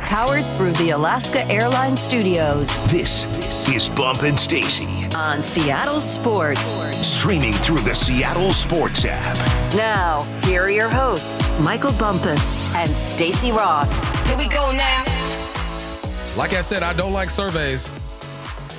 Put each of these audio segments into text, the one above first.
Powered through the Alaska Airlines Studios. This is Bump and Stacy on Seattle Sports. Streaming through the Seattle Sports app. Now, here are your hosts, Michael Bumpus and Stacy Ross. Here we go now. Like I said, I don't like surveys.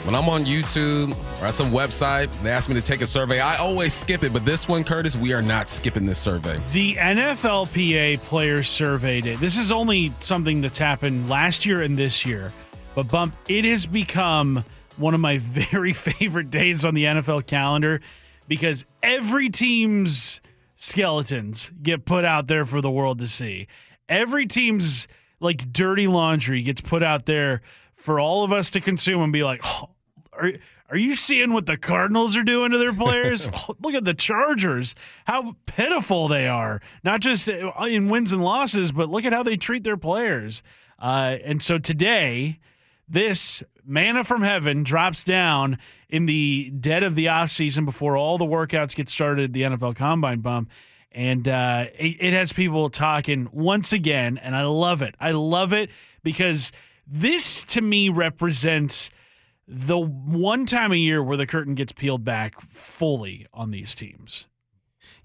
When I'm on YouTube or at some website, they ask me to take a survey. I always skip it, but this one, Curtis, we are not skipping this survey. The NFLPA Players Survey Day. This is only something that's happened last year and this year, but bump, it has become one of my very favorite days on the NFL calendar because every team's skeletons get put out there for the world to see. Every team's like dirty laundry gets put out there for all of us to consume and be like, oh, are, are you seeing what the Cardinals are doing to their players? oh, look at the Chargers, how pitiful they are, not just in wins and losses, but look at how they treat their players. Uh, and so today, this manna from heaven drops down in the dead of the off season before all the workouts get started at the NFL Combine bump. And uh, it, it has people talking once again, and I love it. I love it because this to me represents the one time a year where the curtain gets peeled back fully on these teams.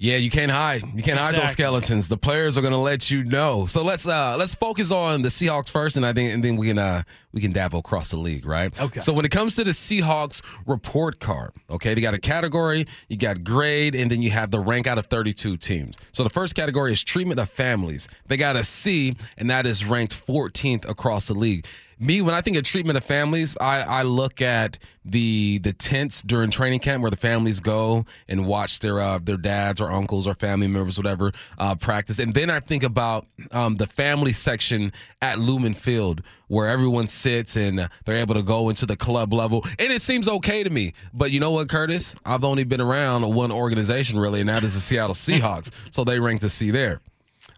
Yeah, you can't hide. You can't exactly. hide those skeletons. The players are going to let you know. So let's uh let's focus on the Seahawks first, and I think and then we can uh we can dabble across the league, right? Okay. So when it comes to the Seahawks report card, okay, they got a category, you got grade, and then you have the rank out of 32 teams. So the first category is treatment of families. They got a C, and that is ranked 14th across the league me when I think of treatment of families, I, I look at the the tents during training camp where the families go and watch their uh, their dads or uncles or family members, whatever, uh, practice, and then I think about um, the family section at Lumen Field where everyone sits and they're able to go into the club level, and it seems okay to me. But you know what, Curtis? I've only been around one organization really, and that is the Seattle Seahawks, so they rank the C there.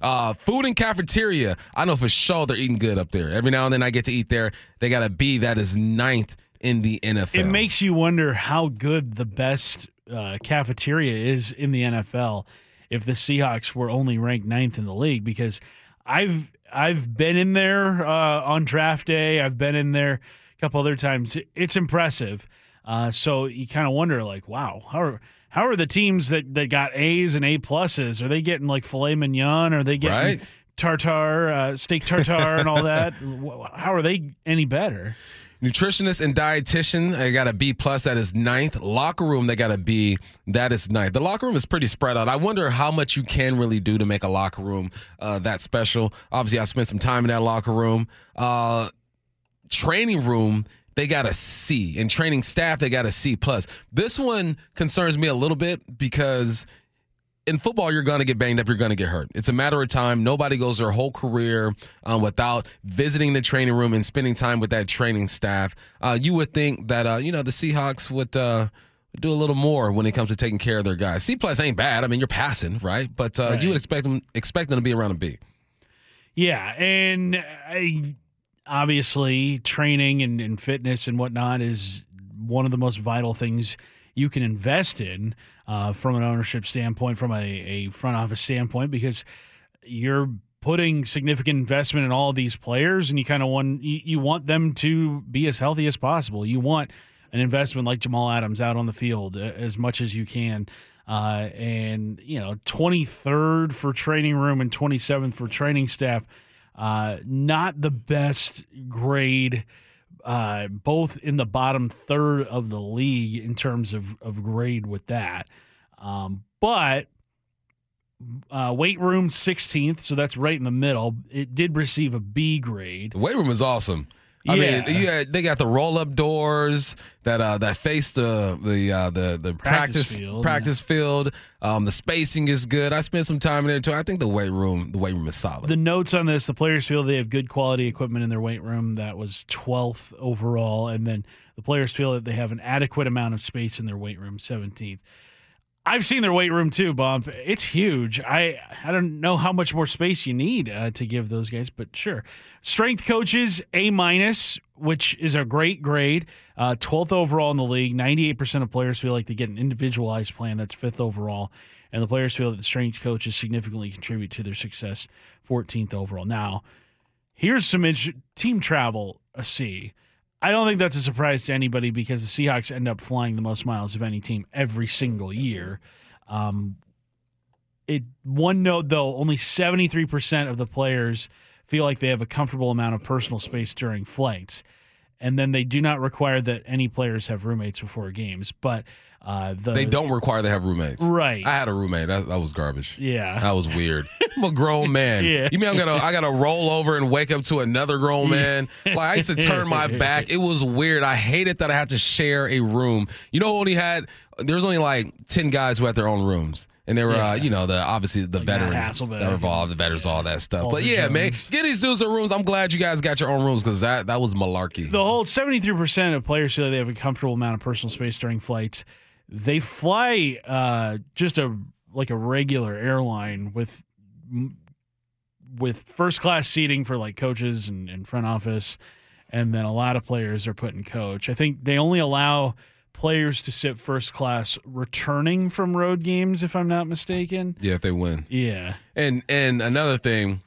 Uh, food and cafeteria. I know for sure they're eating good up there. Every now and then I get to eat there. They got a B that is ninth in the NFL. It makes you wonder how good the best uh, cafeteria is in the NFL if the Seahawks were only ranked ninth in the league because I've I've been in there uh, on draft day. I've been in there a couple other times. It's impressive. Uh, so you kind of wonder, like, wow, how are how are the teams that, that got A's and A pluses? Are they getting like filet mignon? Are they getting right. tartar, uh, steak tartar, and all that? How are they any better? Nutritionist and dietitian, they got a B plus. That is ninth. Locker room, they got a B. That is ninth. The locker room is pretty spread out. I wonder how much you can really do to make a locker room uh, that special. Obviously, I spent some time in that locker room. Uh, training room they got a C. In training staff, they got a C plus. This one concerns me a little bit because in football, you're going to get banged up. You're going to get hurt. It's a matter of time. Nobody goes their whole career um, without visiting the training room and spending time with that training staff. Uh, you would think that uh, you know the Seahawks would. Uh, do a little more when it comes to taking care of their guys. C plus ain't bad. I mean, you're passing, right? But uh, right. you would expect them expect them to be around a B. Yeah, and I obviously training and, and fitness and whatnot is one of the most vital things you can invest in uh, from an ownership standpoint, from a, a front office standpoint, because you're putting significant investment in all these players, and you kind of want you, you, want them to be as healthy as possible. You want an investment like Jamal Adams out on the field uh, as much as you can. Uh, and you know, 23rd for training room and 27th for training staff uh, not the best grade, uh, both in the bottom third of the league in terms of, of grade with that. Um, but uh, weight room 16th, so that's right in the middle. It did receive a B grade. The weight room is awesome. I yeah. mean, yeah, they got the roll up doors that uh, that face the the uh, the the practice practice field. Practice field. Um, the spacing is good. I spent some time in there too. I think the weight room the weight room is solid. The notes on this: the players feel they have good quality equipment in their weight room. That was 12th overall, and then the players feel that they have an adequate amount of space in their weight room, 17th. I've seen their weight room too, Bump. It's huge. I I don't know how much more space you need uh, to give those guys, but sure. Strength coaches A minus, which is a great grade, uh, twelfth overall in the league. Ninety eight percent of players feel like they get an individualized plan that's fifth overall, and the players feel that the strength coaches significantly contribute to their success. Fourteenth overall. Now, Here's some int- team travel, a C. I don't think that's a surprise to anybody because the Seahawks end up flying the most miles of any team every single year. Um, it one note though, only 73% of the players feel like they have a comfortable amount of personal space during flights. And then they do not require that any players have roommates before games, but uh, the, They don't require they have roommates. Right. I had a roommate. That, that was garbage. Yeah. That was weird. I'm a grown man. Yeah. You mean I'm gonna I gotta roll over and wake up to another grown man? Like I used to turn my back. It was weird. I hated that I had to share a room. You know only had there was only like ten guys who had their own rooms. And they were, uh, you know, the obviously the Like veterans that were involved, the veterans, all that stuff. Walter but yeah, man, get these dudes their rooms. I'm glad you guys got your own rooms because that that was malarkey. the whole 73% of players feel like they have a comfortable amount of personal space during flights. They fly uh, just a like a regular airline with with first class seating for like coaches and, and front office, and then a lot of players are put in coach. I think they only allow players to sit first class returning from road games, if I'm not mistaken. yeah, if they win. Yeah, And and another thing,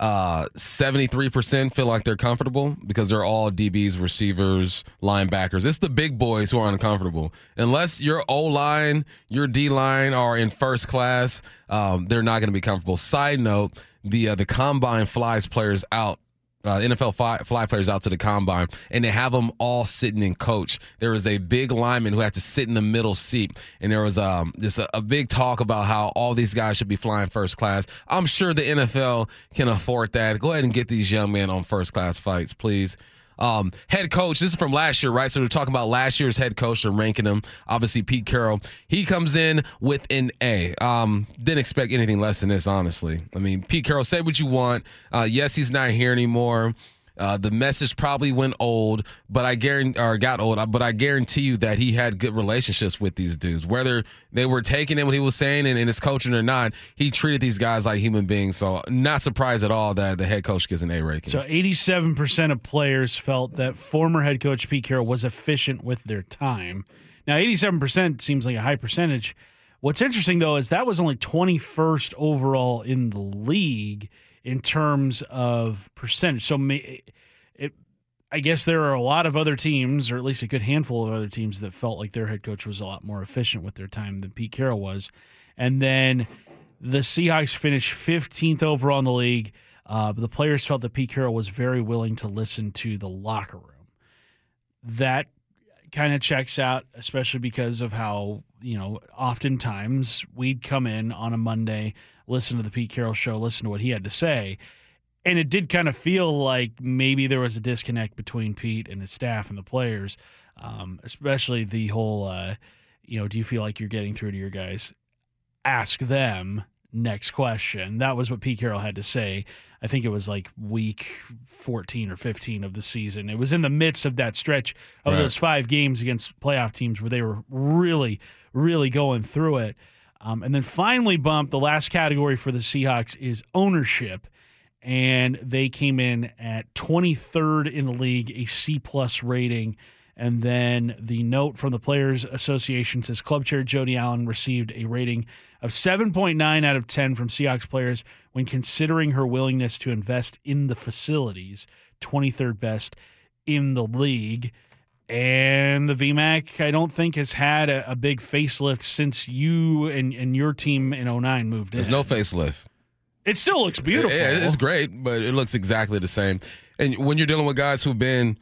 uh, seventy three percent feel like they're comfortable because they're all DBs, receivers, linebackers. It's the big boys who are uncomfortable. Unless your O line, your D line are in first class, um, they're not going to be comfortable. Side note: the uh, the combine flies players out. Uh, NFL fly, fly players out to the combine, and they have them all sitting in coach. There was a big lineman who had to sit in the middle seat, and there was um, just a, a big talk about how all these guys should be flying first class. I'm sure the NFL can afford that. Go ahead and get these young men on first class flights, please. Um, head coach, this is from last year, right? So we're talking about last year's head coach and ranking him. Obviously, Pete Carroll. He comes in with an A. Um, didn't expect anything less than this, honestly. I mean, Pete Carroll, say what you want. Uh, yes, he's not here anymore. Uh, the message probably went old, but I guarantee or got old. But I guarantee you that he had good relationships with these dudes, whether they were taking in what he was saying and, and his coaching or not. He treated these guys like human beings. So not surprised at all that the head coach gets an A rating. So 87% of players felt that former head coach Pete Carroll was efficient with their time. Now, 87% seems like a high percentage. What's interesting, though, is that was only 21st overall in the league in terms of percentage. So ma- it, I guess there are a lot of other teams, or at least a good handful of other teams, that felt like their head coach was a lot more efficient with their time than Pete Carroll was. And then the Seahawks finished 15th overall in the league. Uh, the players felt that Pete Carroll was very willing to listen to the locker room. That kind of checks out, especially because of how, you know, oftentimes we'd come in on a Monday, listen to the Pete Carroll show, listen to what he had to say. And it did kind of feel like maybe there was a disconnect between Pete and his staff and the players, um, especially the whole, uh, you know, do you feel like you're getting through to your guys? Ask them next question. That was what Pete Carroll had to say. I think it was like week 14 or 15 of the season. It was in the midst of that stretch of Right. those five games against playoff teams where they were really, really going through it. Um, and then finally, bump the last category for the Seahawks is ownership. And they came in at 23rd in the league, a C plus rating. And then the note from the Players Association says Club Chair Jody Allen received a rating of 7.9 out of 10 from Seahawks players when considering her willingness to invest in the facilities, 23rd best in the league. And the VMAC, I don't think, has had a, a big facelift since you and, and your team in 09 moved in. There's no facelift. It still looks beautiful. Yeah, it's great, but it looks exactly the same. And when you're dealing with guys who've been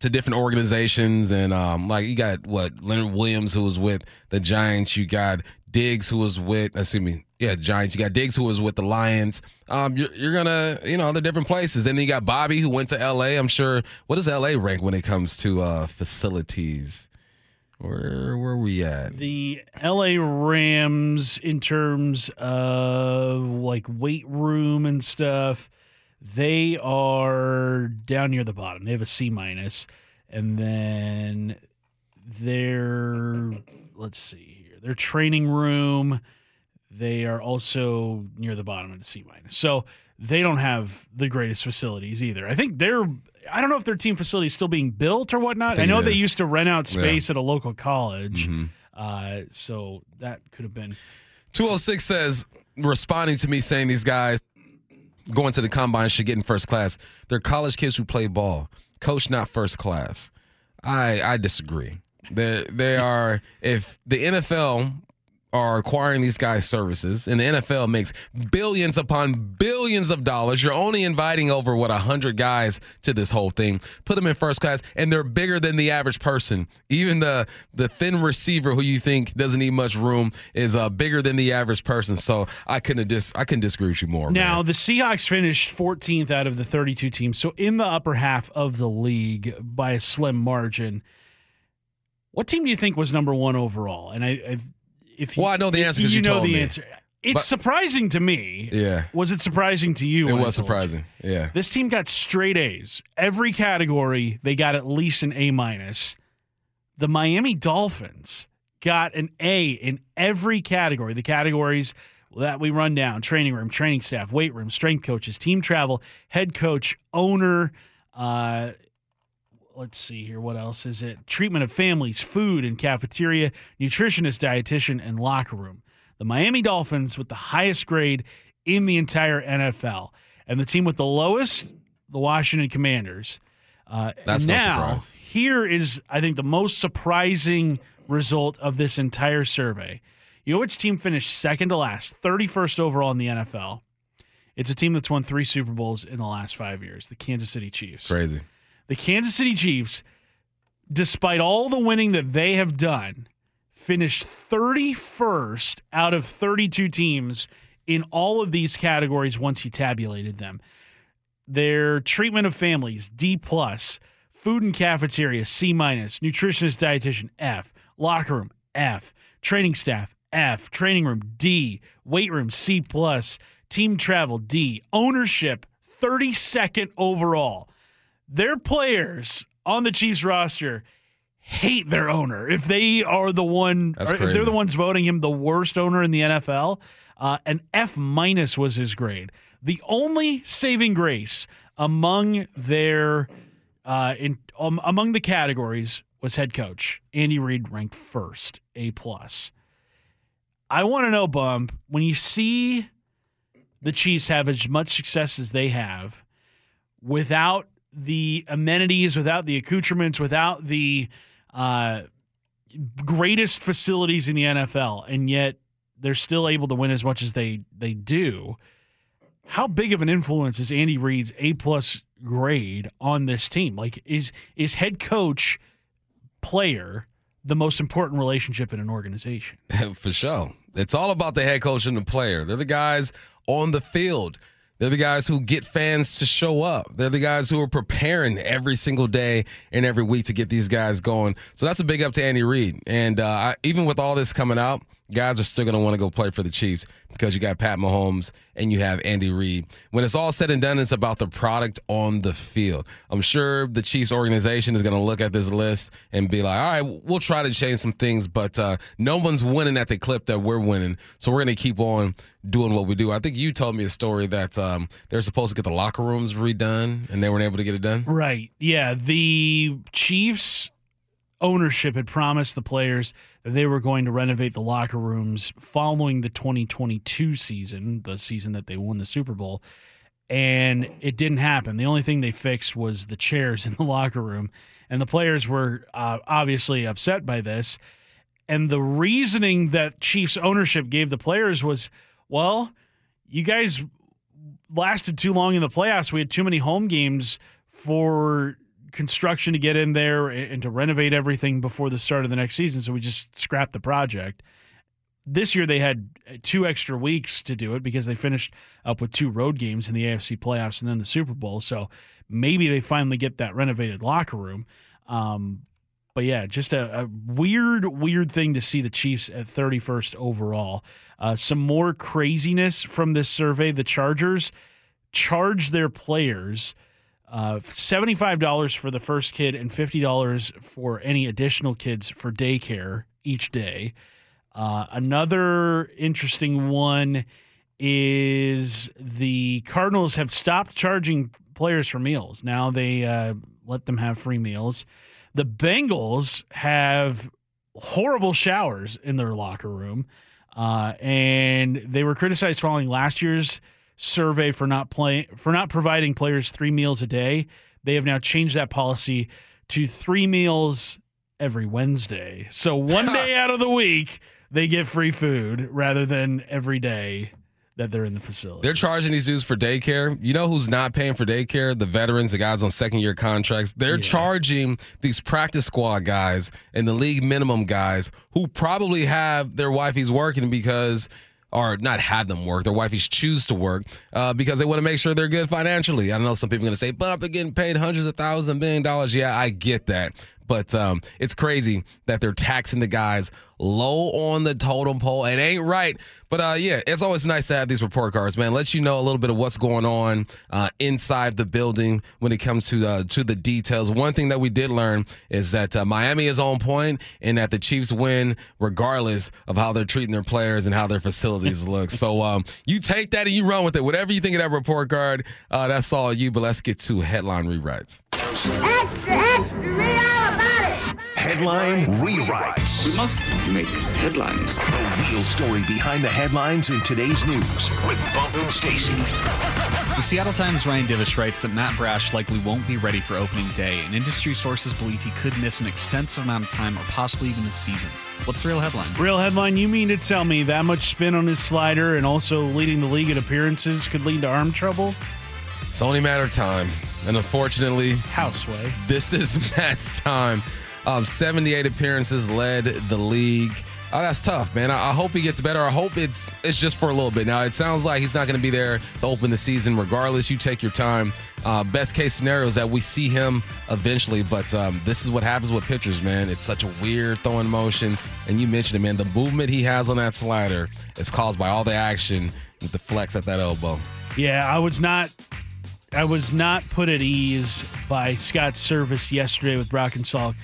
to different organizations, and um, like you got what Leonard Williams who was with the Giants, you got Diggs who was with, excuse me, yeah, Giants. You got Diggs who was with the Lions. Um, you're, you're gonna, you know, the different places. Then you got Bobby who went to L.A. I'm sure. What does L.A. rank when it comes to uh, facilities? Where where we at? The LA Rams, in terms of like weight room and stuff, they are down near the bottom. They have a C minus, and then their let's see here, their training room, they are also near the bottom of the C minus. So they don't have the greatest facilities either. I think they're. I don't know if their team facility is still being built or whatnot. I, think know they used to rent out Yeah. space at a local college. Mhm. Uh, so that could have been 206 says, responding to me saying these guys going to the combine should get in first class. They're college kids who play ball. Coach not first class. I I disagree. They they are if the NFL are acquiring these guys' services, and the NFL makes billions upon billions of dollars. You're only inviting over what a hundred guys to this whole thing. Put them in first class, and they're bigger than the average person. Even the the thin receiver who you think doesn't need much room is uh, bigger than the average person. So I couldn't dis I couldn't disagree with you more. Now man. the Seahawks finished 14th out of the 32 teams, so in the upper half of the league by a slim margin. What team do you think was number one overall? And I, I if you, well, I know the answer because you, you, know told the me. answer. It's But- surprising to me. Yeah, Was it surprising to you? it was told you? surprising. Yeah, This team got straight A's. Every category, they got at least an A minus. The Miami Dolphins got an A in every category. The categories that we run down training room, training staff, weight room, strength coaches, team travel, head coach, owner. Uh, let's see here. What else is it? Treatment of families, food and cafeteria, nutritionist, dietitian, and locker room. The Miami Dolphins with the highest grade in the entire NFL. And the team with the lowest, the Washington Commanders. Uh, That's no now, surprise. here is, I think, the most surprising result of this entire survey. You know which team finished second to last, 31st overall in the NFL? It's a team that's won three Super Bowls in the last five years, the Kansas City Chiefs. crazy. The Kansas City Chiefs, despite all the winning that they have done, finished 31st out of 32 teams in all of these categories once you tabulated them. Their treatment of families, D plus, food and cafeteria, C minus, nutritionist dietitian, F, locker room, F, training staff, F, training room, D, weight room, C plus, team travel, D, ownership, 32nd overall their players on the Chiefs roster hate their owner. If they are the one, if they're the ones voting him the worst owner in the NFL, uh, an F minus was his grade. The only saving grace among their uh, in um, among the categories was head coach Andy Reid ranked first, A plus. I want to know, Bump, when you see the Chiefs have as much success as they have without the amenities, without the accoutrements, without the uh, greatest facilities in the NFL, and yet they're still able to win as much as they they do. How big of an influence is Andy Reid's A plus grade on this team? Like, is is head coach player the most important relationship in an organization? For sure. It's all about the head coach and the player. They're the guys on the field. They're the guys who get fans to show up. They're the guys who are preparing every single day and every week to get these guys going. So that's a big up to Andy Reid. And uh, I, even with all this coming out, guys are still going to want to go play for the Chiefs because you got Pat Mahomes and you have Andy Reid. When it's all said and done, it's about the product on the field. I'm sure the Chiefs organization is going to look at this list and be like, all right, we'll try to change some things, but uh, no one's winning at the clip that we're winning. So we're going to keep on doing what we do. I think you told me a story that um, they're supposed to get the locker rooms redone and they weren't able to get it done. Right. Yeah. The Chiefs ownership had promised the players they were going to renovate the locker rooms following the 2022 season, the season that they won the Super Bowl. And it didn't happen. The only thing they fixed was the chairs in the locker room. And the players were uh, obviously upset by this. And the reasoning that Chiefs ownership gave the players was, well, you guys lasted too long in the playoffs. We had too many home games for construction to get in there and to renovate everything before the start of the next season. So we just scrapped the project. This year they had two extra weeks to do it because they finished up with two road games in the AFC playoffs and then the Super Bowl. So maybe they finally get that renovated locker room. Um, but yeah, just a, a weird, weird thing to see the Chiefs at 31st overall. Uh, some more craziness from this survey. The Chargers charge their players uh, $75 for the first kid and $50 for any additional kids for daycare each day. Uh, another interesting one is the Cardinals have stopped charging players for meals. Now they uh, let them have free meals. The Bengals have horrible showers in their locker room, uh, and they were criticized following last year's survey for not play for not providing players three meals a day. They have now changed that policy to three meals every Wednesday. So one day out of the week they get free food rather than every day that they're in the facility. They're charging these dudes for daycare. You know who's not paying for daycare? The veterans, the guys on second year contracts. They're Yeah. charging these practice squad guys and the league minimum guys who probably have their wifeys working because or not have them work. Their wifeys choose to work uh, because they want to make sure they're good financially. I know some people are going to say, but they're getting paid hundreds of thousands, million dollars. Yeah, I get that. But um, it's crazy that they're taxing the guys low on the totem pole. It ain't right. But uh, yeah, it's always nice to have these report cards, man. Lets you know a little bit of what's going on uh, inside the building when it comes to uh, to the details. One thing that we did learn is that uh, Miami is on point and that the Chiefs win regardless of how they're treating their players and how their facilities look. So um, you take that and you run with it. Whatever you think of that report card, uh, that's all you. But let's get to headline rewrites. Extra, extra, Headline rewrites. We must make headlines. The real story behind the headlines in today's news with Bump and Stacy. The Seattle Times' Ryan Divish writes that Matt Brash likely won't be ready for opening day, and industry sources believe he could miss an extensive amount of time or possibly even the season. What's the real headline? Real headline, you mean to tell me that much spin on his slider and also leading the league in appearances could lead to arm trouble? It's only a matter of time. And unfortunately, Houseway. this is Matt's time. Um, 78 appearances led the league. Oh, that's tough, man. I, I hope he gets better. I hope it's it's just for a little bit. Now it sounds like he's not going to be there to open the season. Regardless, you take your time. Uh, best case scenario is that we see him eventually, but um, this is what happens with pitchers, man. It's such a weird throwing motion, and you mentioned it, man. The movement he has on that slider is caused by all the action with the flex at that elbow. Yeah, I was not I was not put at ease by Scott Servais yesterday with Brock and Salk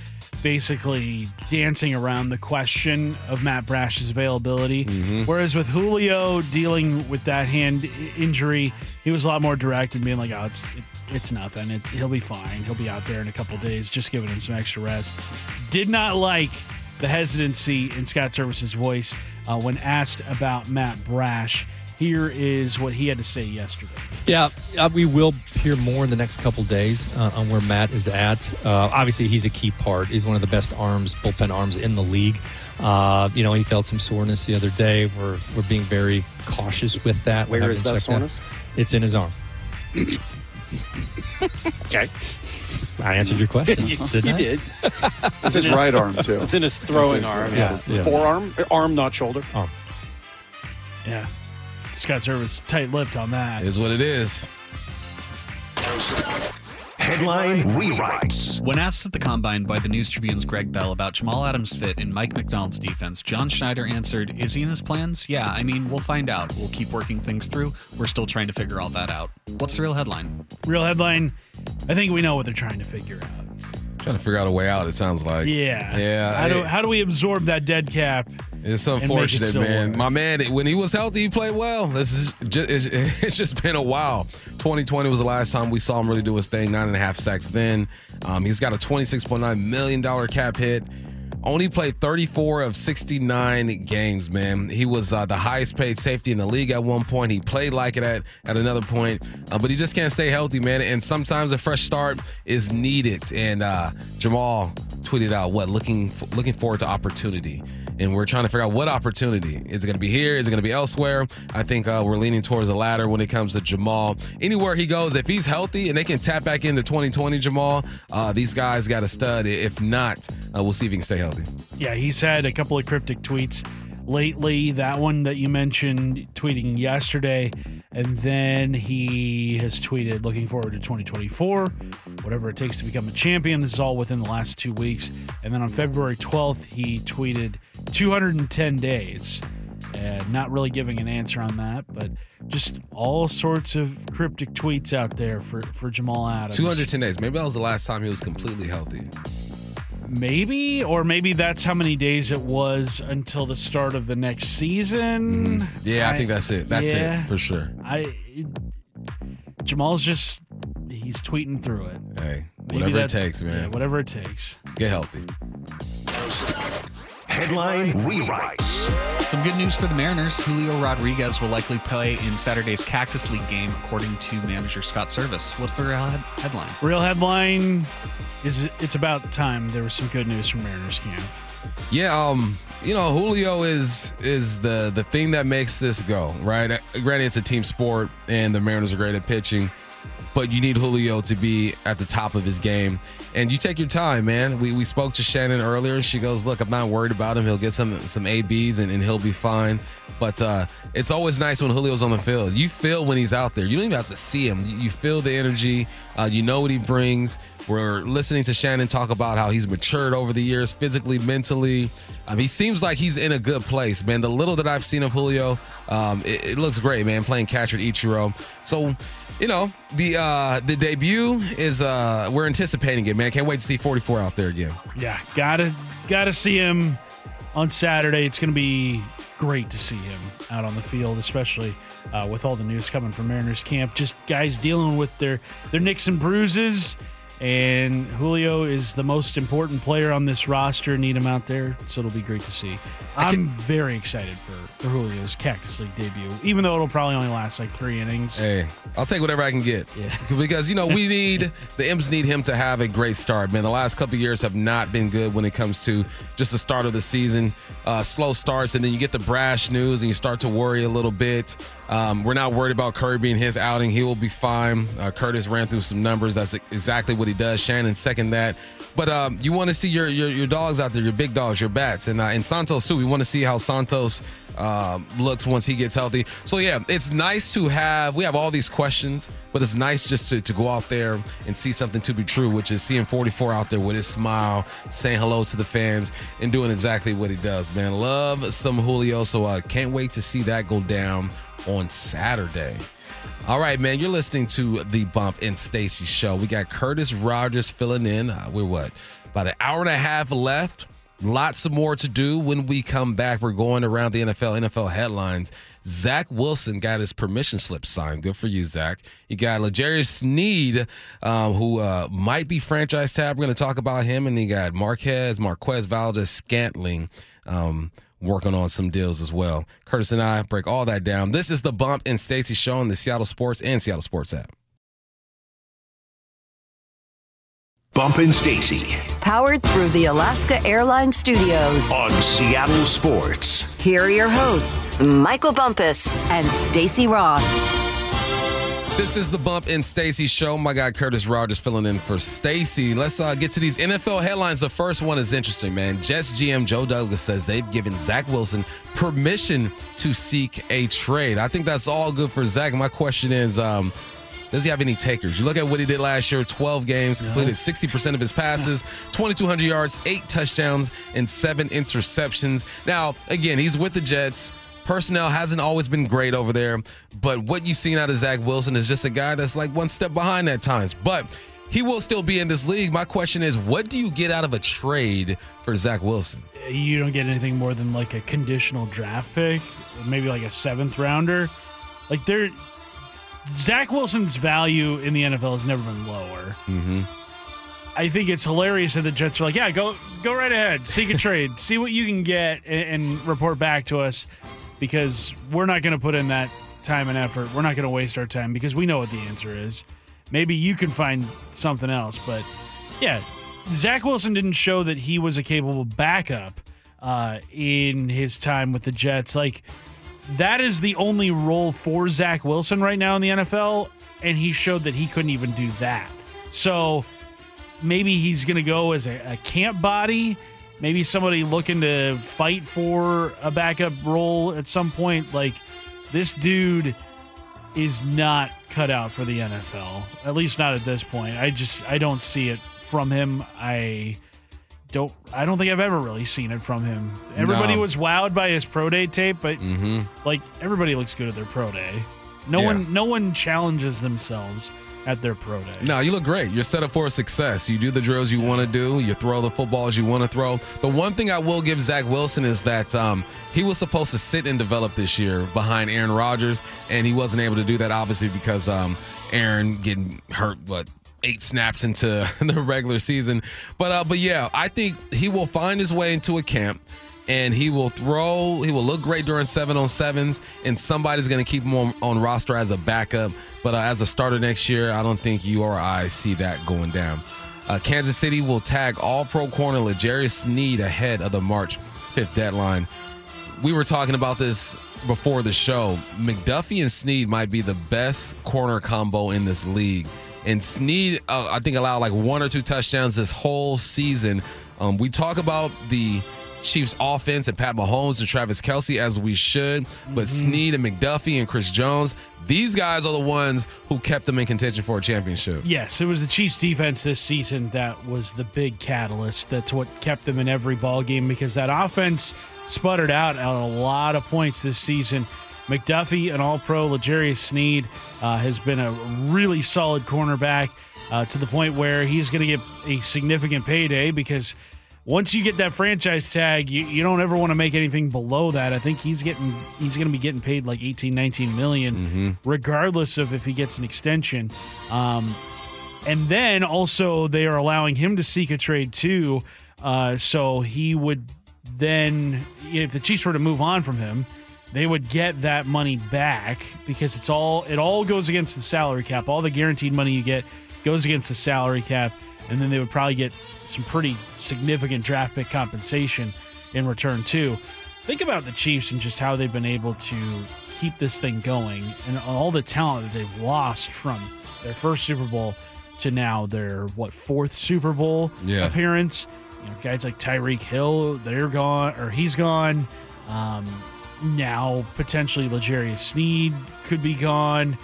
basically dancing around the question of Matt Brash's availability. Whereas with Julio dealing with that hand injury, he was a lot more direct and being like, "Oh, it's it, it's nothing. It, he'll be fine. He'll be out there in a couple days, just giving him some extra rest." Did not like the hesitancy in Scott Servais's voice uh, when asked about Matt Brash. Here is what he had to say yesterday. Yeah, uh, we will hear more in the next couple days uh, on where Matt is at. Uh, obviously, he's a key part. He's one of the best arms, bullpen arms in the league. Uh, you know, he felt some soreness the other day. We're we're being very cautious with that. Where We're that to check soreness? It's in his arm. Okay. I answered your question. didn't You I? did. It's his right arm too. It's in his throwing It's his- arm. yeah, It's his yeah. forearm, arm, not shoulder. Arm. Yeah. Scott Servais tight lipped on that. Is what it is. Headline rewrites. When asked at the combine by the News Tribune's Greg Bell about Jamal Adams' fit in Mike Macdonald's defense, John Schneider answered, Is he in his plans? Yeah, I mean, we'll find out. We'll keep working things through. We're still trying to figure all that out. What's the real headline? Real headline. I think we know what they're trying to figure out. Trying to figure out a way out. It sounds like. Yeah. Yeah. How do, how do we absorb that dead cap? It's make it unfortunate, man. work. My man, when he was healthy, he played well. This is just, it's, it's just been a while. 2020 was the last time we saw him really do his thing. Nine and a half sacks. Then um, he's got a 26.9 million dollar cap hit. Only played 34 of 69 games, man. He was uh, the highest paid safety in the league at one point. He played like it at, at another point, uh, but he just can't stay healthy, man. And sometimes a fresh start is needed. And uh, Jamal tweeted out, "What looking looking forward to opportunity." And we're trying to figure out what opportunity is it going to be here is it going to be elsewhere i think uh, we're leaning towards the latter when it comes to jamal anywhere he goes if he's healthy and they can tap back into 2020 jamal uh, these guys got a stud if not uh, we'll see if he can stay healthy Yeah, he's had a couple of cryptic tweets lately. That one that you mentioned, tweeting yesterday, and then he has tweeted looking forward to 2024, whatever it takes to become a champion. This is all within the last two weeks. And then on February 12th, he tweeted 210 days. And not really giving an answer on that, but just all sorts of cryptic tweets out there for, for Jamal Adams. 210 days maybe that was the last time he was completely healthy Maybe, or maybe that's how many days it was until the start of the next season. Mm-hmm. yeah i, think that's it that's yeah. it for sure I Jamal's just he's tweeting through it. hey Maybe whatever it takes man Yeah, whatever it takes. get healthy Headline Rewrites. Some good news for the Mariners. Julio Rodriguez will likely play in Saturday's Cactus League game, according to manager Scott Servais. What's the real head- headline? Real headline is it's about time there was some good news from Mariners camp. Yeah, um, you know, Julio is is the the thing that makes this go, right? Uh, Granted, it's a team sport, and the Mariners are great at pitching, but you need Julio to be at the top of his game, and you take your time, man. We we spoke to Shannon earlier, she goes, "Look, I'm not worried about him. He'll get some some ABs, and, and he'll be fine." But uh, it's always nice when Julio's on the field. You feel when he's out there. You don't even have to see him. You, feel the energy. Uh, you know what he brings. We're listening to Shannon talk about how he's matured over the years, physically, mentally. Um, he seems like he's in a good place, man. The little that I've seen of Julio, um, it, it looks great, man. Playing catcher at Ichiro. So, you know, the uh, the debut is uh, we're anticipating it, man. Can't wait to see 44 out there again. Yeah, gotta gotta see him on Saturday. It's gonna be great to see him out on the field, especially uh, with all the news coming from Mariners camp. Just guys dealing with their their nicks and bruises. And Julio is the most important player on this roster. Need him out there, so it'll be great to see. I'm very excited for, for Julio's Cactus League debut, even though it'll probably only last like three innings. Hey, I'll take whatever I can get. Yeah. Because you know we need the M's need him to have a great start. Man, the last couple of years have not been good when it comes to just the start of the season. Uh, slow starts, and then you get the brash news, and you start to worry a little bit. Um, we're not worried about Kirby and his outing. He will be fine. Uh, Curtis ran through some numbers. That's exactly what he does. Shannon second that. But um, you want to see your, your your dogs out there, your big dogs, your bats, and uh, and Santos too. We want to see how Santos uh, looks once he gets healthy. So yeah, it's nice to have. We have all these questions, but it's nice just to to go out there and see something to be true, which is seeing 44 out there with his smile, saying hello to the fans, and doing exactly what he does. Man, love some Julio. So uh, can't wait to see that go down on Saturday. All right, man, you're listening to the Bump and Stacy show. We got Curtis Rogers filling in. Uh, we're what? About an hour and a half left. Lots of more to do when we come back. We're going around the NFL, NFL headlines. Zach Wilson got his permission slip signed. Good for you, Zach. You got L'Jarius Sneed, um, who uh, might be franchise tab. We're going to talk about him. And you got Marquez, Marquez Valdes-Scantling. Um, working on some deals as well. Curtis and I break all that down. This is the Bump and Stacy show on the Seattle Sports and Seattle Sports app. Bump and Stacy Powered through the Alaska Airlines Studios. on Seattle Sports. Here are your hosts, Michael Bumpus and Stacy Ross. This is the Bump in Stacy show. My guy Curtis Rogers filling in for Stacy. Let's uh, get to these NFL headlines. The first one is interesting, man. Jets GM Joe Douglas says they've given Zach Wilson permission to seek a trade. I think that's all good for Zach. My question is, um, does he have any takers? You look at what he did last year 12 games, completed 60% of his passes, 2,200 yards, eight touchdowns, and seven interceptions. Now, again, he's with the Jets. Personnel hasn't always been great over there, but what you've seen out of Zach Wilson is just a guy that's like one step behind at times. But he will still be in this league. My question is, what do you get out of a trade for Zach Wilson? you don't get anything more than like a conditional draft pick, maybe like a seventh rounder. Like there, Zach Wilson's value in the NFL has never been lower. Mm-hmm. I think it's hilarious that the Jets are like, yeah, go go right ahead, seek a trade, see what you can get, and, and report back to us because we're not going to put in that time and effort. We're not going to waste our time because we know what the answer is. Maybe you can find something else, but yeah, Zach Wilson didn't show that he was a capable backup uh, in his time with the Jets. Like that is the only role for Zach Wilson right now in the NFL, and he showed that he couldn't even do that. So maybe he's going to go as a, a camp body. Maybe somebody looking to fight for a backup role at some point. Like this dude is not cut out for the NFL. At least not at this point. I just I don't see it from him. I don't I don't think I've ever really seen it from him. Everybody No. was wowed by his pro day tape, but Mm-hmm. like everybody looks good at their pro day. No Yeah. one no one challenges themselves at their pro day. No, you look great. You're set up for success. You do the drills you want to do. You throw the footballs you want to throw. The one thing I will give Zach Wilson is that um, he was supposed to sit and develop this year behind Aaron Rodgers, and he wasn't able to do that, obviously, because um, Aaron getting hurt, what, eight snaps into the regular season. But uh, but yeah, I think he will find his way into a camp. And he will throw. He will look great during seven on sevens, and somebody's going to keep him on, on roster as a backup. But uh, as a starter next year, I don't think you or I see that going down. Uh, Kansas City will tag All Pro corner L'Jarius Sneed ahead of the March 5th deadline. We were talking about this before the show. McDuffie and Sneed might be the best corner combo in this league. And Sneed, uh, I think, allowed like one or two touchdowns this whole season. Um, we talk about the Chiefs offense and Pat Mahomes and Travis Kelce as we should, but Sneed and McDuffie and Chris Jones, these guys are the ones who kept them in contention for a championship. Yes, it was the Chiefs defense this season that was the big catalyst. That's what kept them in every ball game because that offense sputtered out at a lot of points this season. McDuffie, an all pro, L'Jarius Sneed uh, has been a really solid cornerback uh, to the point where he's going to get a significant payday because once you get that franchise tag, you, you don't ever want to make anything below that. I think he's getting he's going to be getting paid like 18, 19 million, regardless of if he gets an extension. Um, and then also they are allowing him to seek a trade too. Uh, so he would then, if the Chiefs were to move on from him, they would get that money back because it's all it all goes against the salary cap. All the guaranteed money you get goes against the salary cap, and then they would probably get some pretty significant draft pick compensation in return too. Think about the Chiefs and just how they've been able to keep this thing going and all the talent that they've lost from their first Super Bowl to now their what fourth Super Bowl Yeah. appearance. You know, guys like Tyreek Hill, they're gone or he's gone. Um, now potentially L'Jarius Sneed could be gone.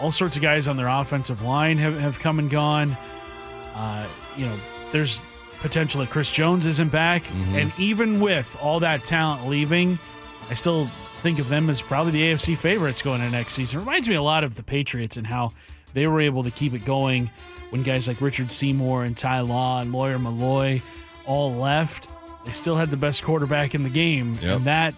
All sorts of guys on their offensive line have, have come and gone. Uh, you know, there's potential that Chris Jones isn't back. Mm-hmm. And even with all that talent leaving, I still think of them as probably the AFC favorites going into next season. reminds me a lot of the Patriots and how they were able to keep it going when guys like Richard Seymour and Ty Law and Lawyer Milloy all left. They still had the best quarterback in the game. Yep. And that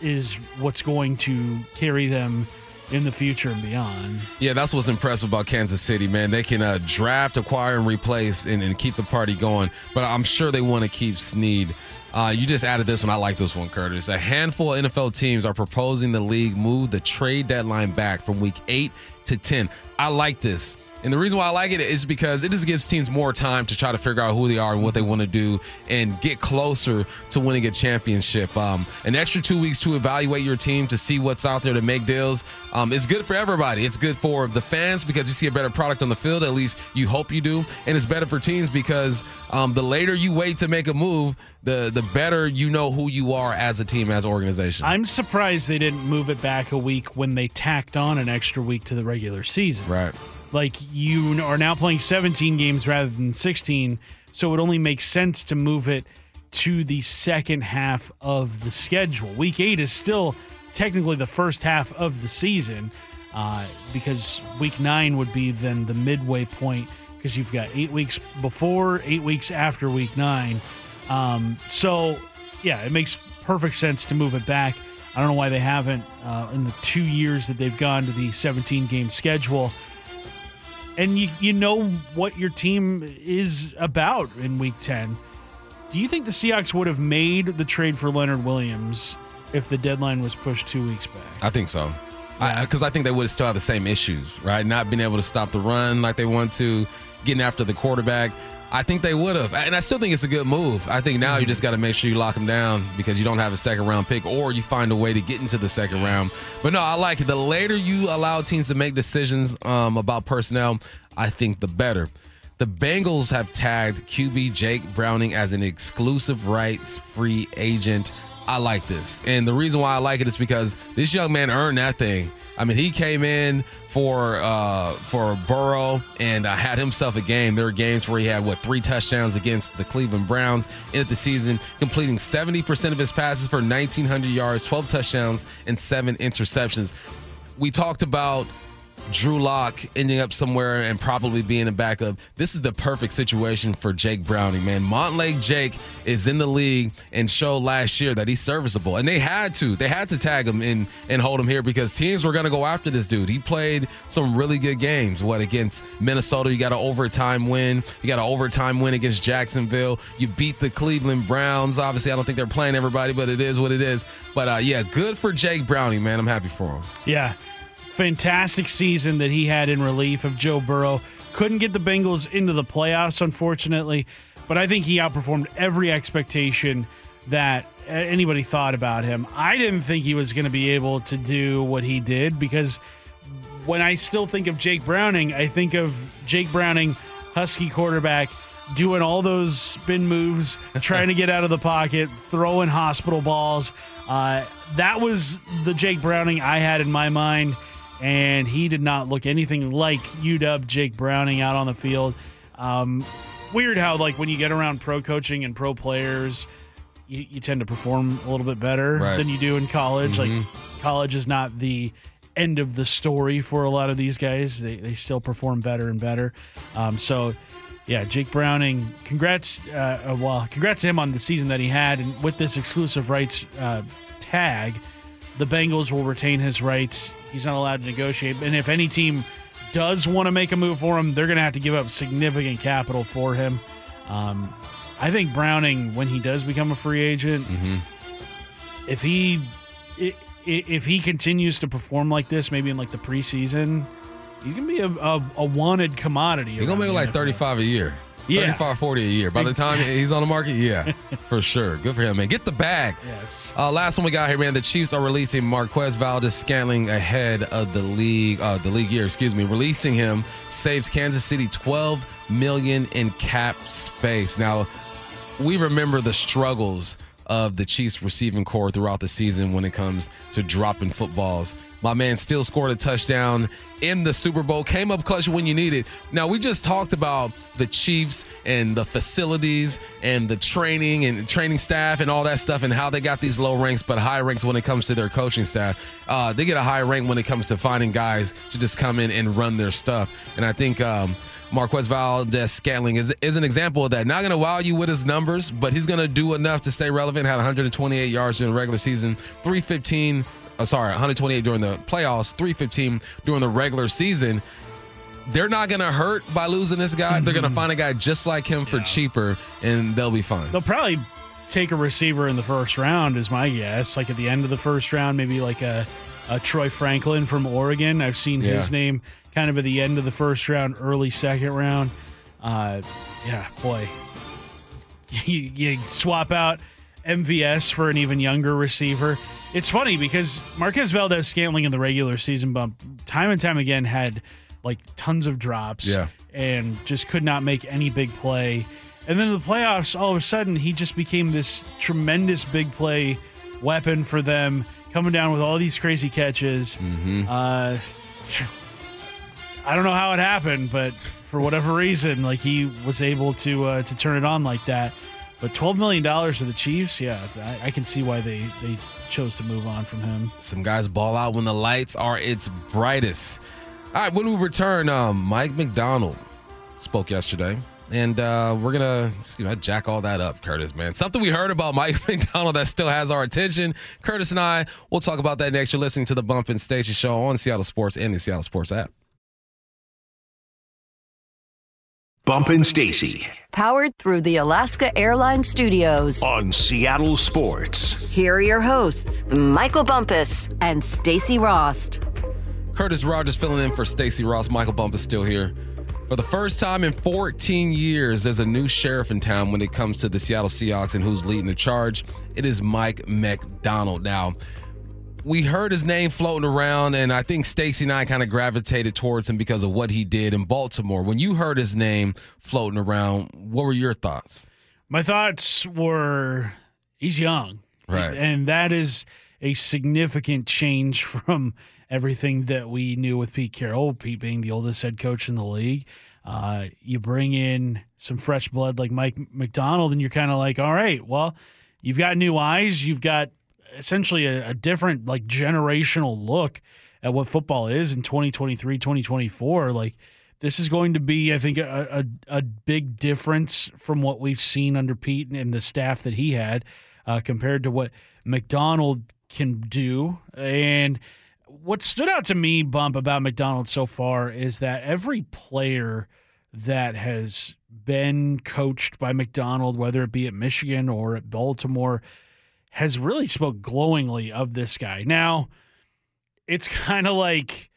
is what's going to carry them in the future and beyond. Yeah, that's what's impressive about Kansas City, man. They can uh, draft, acquire, and replace and, and keep the party going. But I'm sure they want to keep Sneed. Uh, you just added this one. I like this one, Curtis. A handful of NFL teams are proposing the league move the trade deadline back from week eight to 10. I like this. And the reason why I like it is because it just gives teams more time to try to figure out who they are and what they want to do and get closer to winning a championship. Um, an extra two weeks to evaluate your team to see what's out there to make deals um, is good for everybody. It's good for the fans because you see a better product on the field. At least you hope you do, and it's better for teams because um, the later you wait to make a move, the the better you know who you are as a team, as an organization. I'm surprised they didn't move it back a week when they tacked on an extra week to the regular season. Right. Like you are now playing 17 games rather than 16, so it only makes sense to move it to the second half of the schedule. Week 8 is still technically the first half of the season uh, because week 9 would be then the midway point because you've got 8 weeks before, 8 weeks after week 9. Um, so yeah, it makes perfect sense to move it back. I don't know why they haven't uh, in the two years that they've gone to the 17 game schedule. And you, you know what your team is about in week 10. Do you think the Seahawks would have made the trade for Leonard Williams if the deadline was pushed two weeks back? I think so. Because I, think they would still have the same issues, right? Not being able to stop the run like they want to, getting after the quarterback. I think they would have. And I still think it's a good move. I think now you just got to make sure you lock them down because you don't have a second round pick or you find a way to get into the second round. But no, I like it. The later you allow teams to make decisions um, about personnel, I think the better. The Bengals have tagged QB Jake Browning as an exclusive rights free agent. I like this. And the reason why I like it is because this young man earned that thing. I mean, he came in for uh, for Burrow and uh, had himself a game. There were games where he had what three touchdowns against the Cleveland Browns ended the season, completing 70% of his passes for 1,900 yards, 12 touchdowns, and seven interceptions. We talked about Drew Lock ending up somewhere and probably being a backup. This is the perfect situation for Jake Browning, man. Montlake Jake is in the league and showed last year that he's serviceable. And they had to. They had to tag him and, and hold him here because teams were going to go after this dude. He played some really good games. What, against Minnesota, you got an overtime win. You got an overtime win against Jacksonville. You beat the Cleveland Browns. Obviously, I don't think they're playing everybody, but it is what it is. But uh, yeah, good for Jake Browning, man. I'm happy for him. Yeah. Fantastic season that he had in relief of Joe Burrow. Couldn't get the Bengals into the playoffs, unfortunately, but I think he outperformed every expectation that anybody thought about him. I didn't think he was going to be able to do what he did because when I still think of Jake Browning, I think of Jake Browning, Husky quarterback, doing all those spin moves, trying to get out of the pocket, throwing hospital balls. Uh, that was the Jake Browning I had in my mind and he did not look anything like UW Jake Browning out on the field. Um, weird how like when you get around pro coaching and pro players, you, you tend to perform a little bit better Right. than you do in college. Mhm. Like college is not the end of the story for a lot of these guys. They they still perform better and better. Um, so. Yeah, Jake Browning. Congrats, uh, uh, well, congrats to him on the season that he had, and with this exclusive rights uh, tag, the Bengals will retain his rights. He's not allowed to negotiate. And if any team does want to make a move for him, they're going to have to give up significant capital for him. Um, I think Browning, when he does become a free agent, if he if he continues to perform like this, maybe in like the preseason, he's gonna be a, a, a wanted commodity. He's going to around make like 35 a year. Yeah. 35, 40 a year. By the time he's on the market, yeah, for sure. Good for him, man. Get the bag. Yes. Uh, last one we got here, man. The Chiefs are releasing Marquez Valdes-Scantling ahead of the league, uh, the league year, excuse me. Releasing him saves Kansas City 12 million in cap space. Now, we remember the struggles of the Chiefs receiving core throughout the season when it comes to dropping footballs. My man still scored a touchdown in the Super Bowl, came up clutch when you need it. Now, we just talked about the Chiefs and the facilities and the training and training staff and all that stuff and how they got these low ranks but high ranks when it comes to their coaching staff. Uh, they get a high rank when it comes to finding guys to just come in and run their stuff. And I think um, Marquez Valdes-Scantling is, is an example of that. Not going to wow you with his numbers, but he's going to do enough to stay relevant. Had 128 yards during the regular season, 315. Uh, sorry, 128 during the playoffs, 315 during the regular season. They're not going to hurt by losing this guy. They're going to find a guy just like him for cheaper, and they'll be fine. They'll probably take a receiver in the first round, is my guess. Like at the end of the first round, maybe like a, a Troy Franklin from Oregon. I've seen his name kind of at the end of the first round, early second round. Uh, yeah, boy, you, you swap out MVS for an even younger receiver. It's funny because Marquez Valdes-Scantling in the regular season bump, time and time again, had like tons of drops Yeah. and just could not make any big play. And then in the playoffs, all of a sudden, he just became this tremendous big play weapon for them, coming down with all these crazy catches. Uh, I don't know how it happened, but for whatever reason, like he was able to uh, to turn it on like that. But twelve million dollars for the Chiefs, yeah, I, I can see why they they chose to move on from him. Some guys ball out when the lights are its brightest. All right, when we return, um, Mike Macdonald spoke yesterday. And uh, we're gonna me, I jack all that up, Curtis. Man, something we heard about Mike Macdonald that still has our attention. Curtis and I, we'll talk about that next. You're listening to the Bump and Station Show on Seattle Sports and the Seattle Sports app. Bump and Stacy Powered through the Alaska Airlines Studios. on Seattle Sports. Here are your hosts, Michael Bumpus and Stacy Rost. Curtis Rogers filling in for Stacy Rost. Michael Bump is still here. For the first time in 14 years, there's a new sheriff in town when it comes to the Seattle Seahawks and who's leading the charge. It is Mike Macdonald. Now, we heard his name floating around, and I think Stacy and I kind of gravitated towards him because of what he did in Baltimore. When you heard his name floating around, what were your thoughts? My thoughts were he's young. Right. And that is a significant change from everything that we knew with Pete Carroll, Pete being the oldest head coach in the league. Uh, you bring in some fresh blood like Mike Macdonald, and you're kind of like, all right, well, you've got new eyes. You've got essentially a, a different, like, generational look at what football is in 2023, 2024, like this is going to be, I think, a, a, a big difference from what we've seen under Pete and the staff that he had uh, compared to what Macdonald can do. And what stood out to me, Bump, about Macdonald so far is that every player that has been coached by Macdonald, whether it be at Michigan or at Baltimore, has really spoke glowingly of this guy. Now, it's kind of like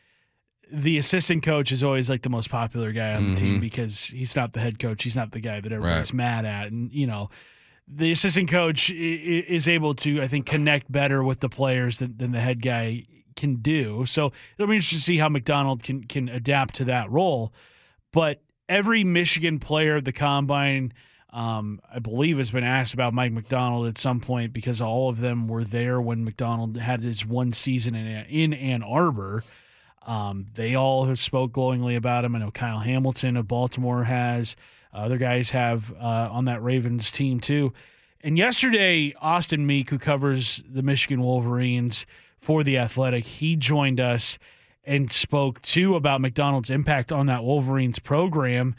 the assistant coach is always like the most popular guy on the team Mhm. because he's not the head coach. He's not the guy that everybody's Right. mad at. And, you know, the assistant coach is able to, I think, connect better with the players than, than the head guy can do. So it'll be interesting to see how Macdonald can can adapt to that role. But every Michigan player at the combine, um, I believe, has been asked about Mike Macdonald at some point because all of them were there when Macdonald had his one season in in Ann Arbor. Um, they all have spoke glowingly about him. I know Kyle Hamilton of Baltimore has. Other guys have uh, on that Ravens team too. And yesterday, Austin Meek, who covers the Michigan Wolverines for the Athletic, he joined us and spoke too about Macdonald's impact on that Wolverines program.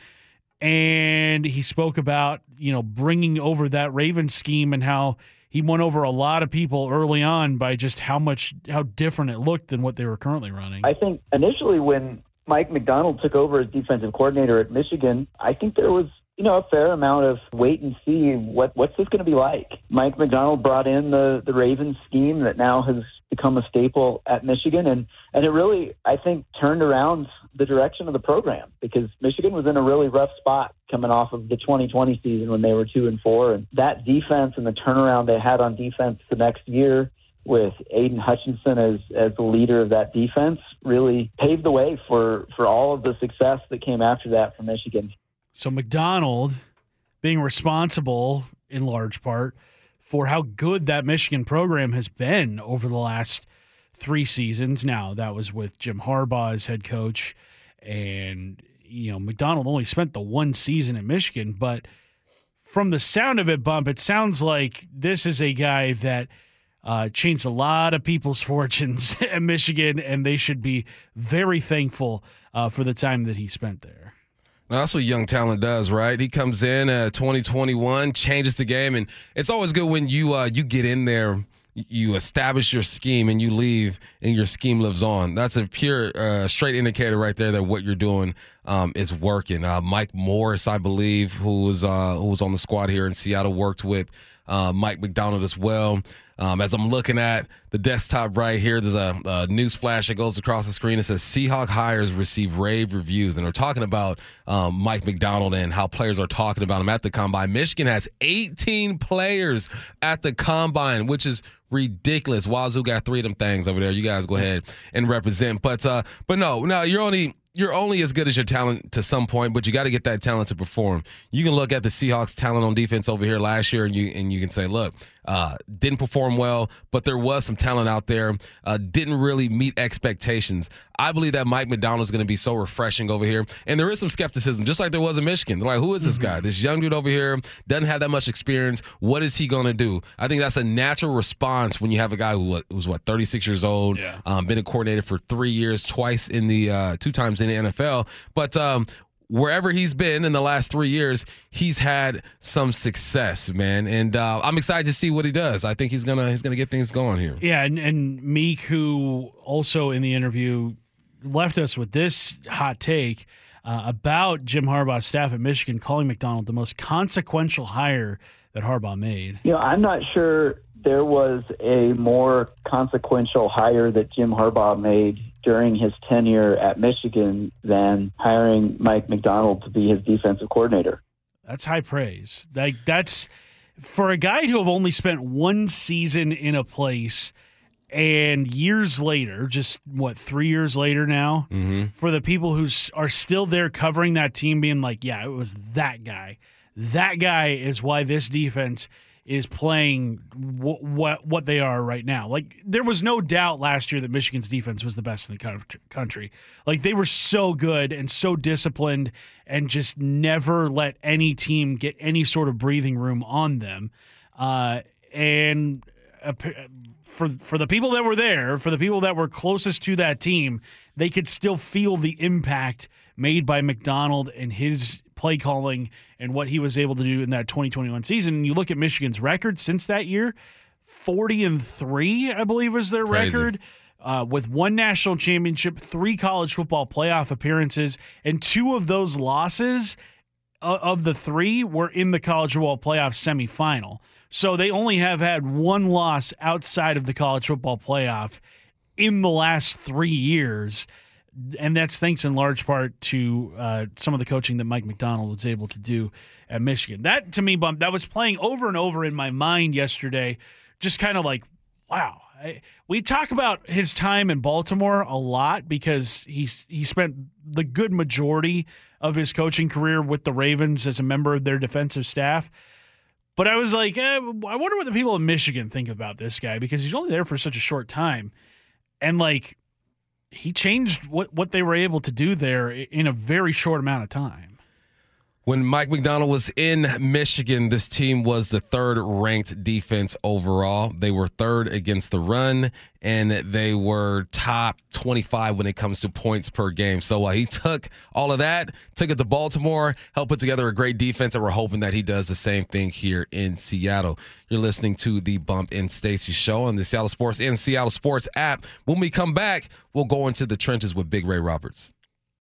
And he spoke about you know bringing over that Ravens scheme and how he won over a lot of people early on by just how much how different it looked than what they were currently running. I think initially when Mike Macdonald took over as defensive coordinator at Michigan, I think there was you know a fair amount of wait and see what what's this going to be like. Mike Macdonald brought in the the Ravens scheme that now has become a staple at Michigan, and and it really I think turned around the direction of the program because Michigan was in a really rough spot coming off of the 2020 season when they were two and four, and that defense and the turnaround they had on defense the next year with Aidan Hutchinson as as the leader of that defense really paved the way for for all of the success that came after that for Michigan. So Macdonald being responsible in large part for how good that Michigan program has been over the last three seasons. Now that was with Jim Harbaugh as head coach, and you know Macdonald only spent the one season at Michigan, but from the sound of it, bump, it sounds like this is a guy that. Uh, changed a lot of people's fortunes at Michigan, and they should be very thankful uh, for the time that he spent there. That's what young talent does, right? He comes in uh, 2021, changes the game, and it's always good when you uh, you get in there, you establish your scheme, and you leave, and your scheme lives on. That's a pure, uh, straight indicator right there that what you're doing um, is working. Uh, Mike Morris, I believe, who was uh, who was on the squad here in Seattle, worked with uh, Mike Macdonald as well. Um, as I'm looking at the desktop right here, there's a, a news flash that goes across the screen. It says Seahawk hires receive rave reviews, and they're talking about um, Mike Macdonald and how players are talking about him at the combine. Michigan has 18 players at the combine, which is ridiculous. Wazoo got three of them things over there. You guys go ahead and represent. But uh, but no, no, you're only you're only as good as your talent to some point, but you got to get that talent to perform. You can look at the Seahawks' talent on defense over here last year, and you and you can say, look, uh, didn't perform well, but there was some talent out there. Uh, didn't really meet expectations. I believe that Mike Macdonald is going to be so refreshing over here, and there is some skepticism, just like there was in Michigan. They're like, who is this guy? This young dude over here doesn't have that much experience. What is he going to do? I think that's a natural response when you have a guy who was what 36 years old, um, been a coordinator for three years, twice in the uh, two times in the NFL, but. Um, wherever he's been in the last three years, he's had some success, man, and uh, I'm excited to see what he does. I think he's gonna he's gonna get things going here. Yeah, and, and Meek, who also in the interview left us with this hot take uh, about Jim Harbaugh's staff at Michigan, calling Macdonald the most consequential hire that Harbaugh made. You know, I'm not sure there was a more consequential hire that Jim Harbaugh made during his tenure at Michigan than hiring Mike Macdonald to be his defensive coordinator. That's high praise. Like that's for a guy to have only spent one season in a place and years later, just what, three years later now, mm-hmm. for the people who are still there covering that team being like, yeah, it was that guy. That guy is why this defense is playing what what what they are right now. Like there was no doubt last year that Michigan's defense was the best in the country. Like they were so good and so disciplined and just never let any team get any sort of breathing room on them. Uh, and uh, for for the people that were there, for the people that were closest to that team, they could still feel the impact made by Macdonald and his play calling and what he was able to do in that 2021 season. You look at Michigan's record since that year, 40 and 3, I believe was their Crazy. record. Uh, with one national championship, three college football playoff appearances, and two of those losses uh, of the three were in the college football playoff semifinal. So they only have had one loss outside of the college football playoff in the last three years. And that's thanks in large part to uh, some of the coaching that Mike Macdonald was able to do at Michigan. That to me, bump that was playing over and over in my mind yesterday. Just kind of like, wow. I, we talk about his time in Baltimore a lot because he's he spent the good majority of his coaching career with the Ravens as a member of their defensive staff. But I was like, eh, I wonder what the people in Michigan think about this guy because he's only there for such a short time, and like he changed what what they were able to do there in a very short amount of time. When Mike Macdonald was in Michigan, this team was the third ranked defense overall. They were third against the run, and they were top 25 when it comes to points per game. So uh, he took all of that, took it to Baltimore, helped put together a great defense, and we're hoping that he does the same thing here in Seattle. You're listening to the Bump and Stacy show on the Seattle Sports and Seattle Sports app. When we come back, we'll go into the trenches with Big Ray Roberts.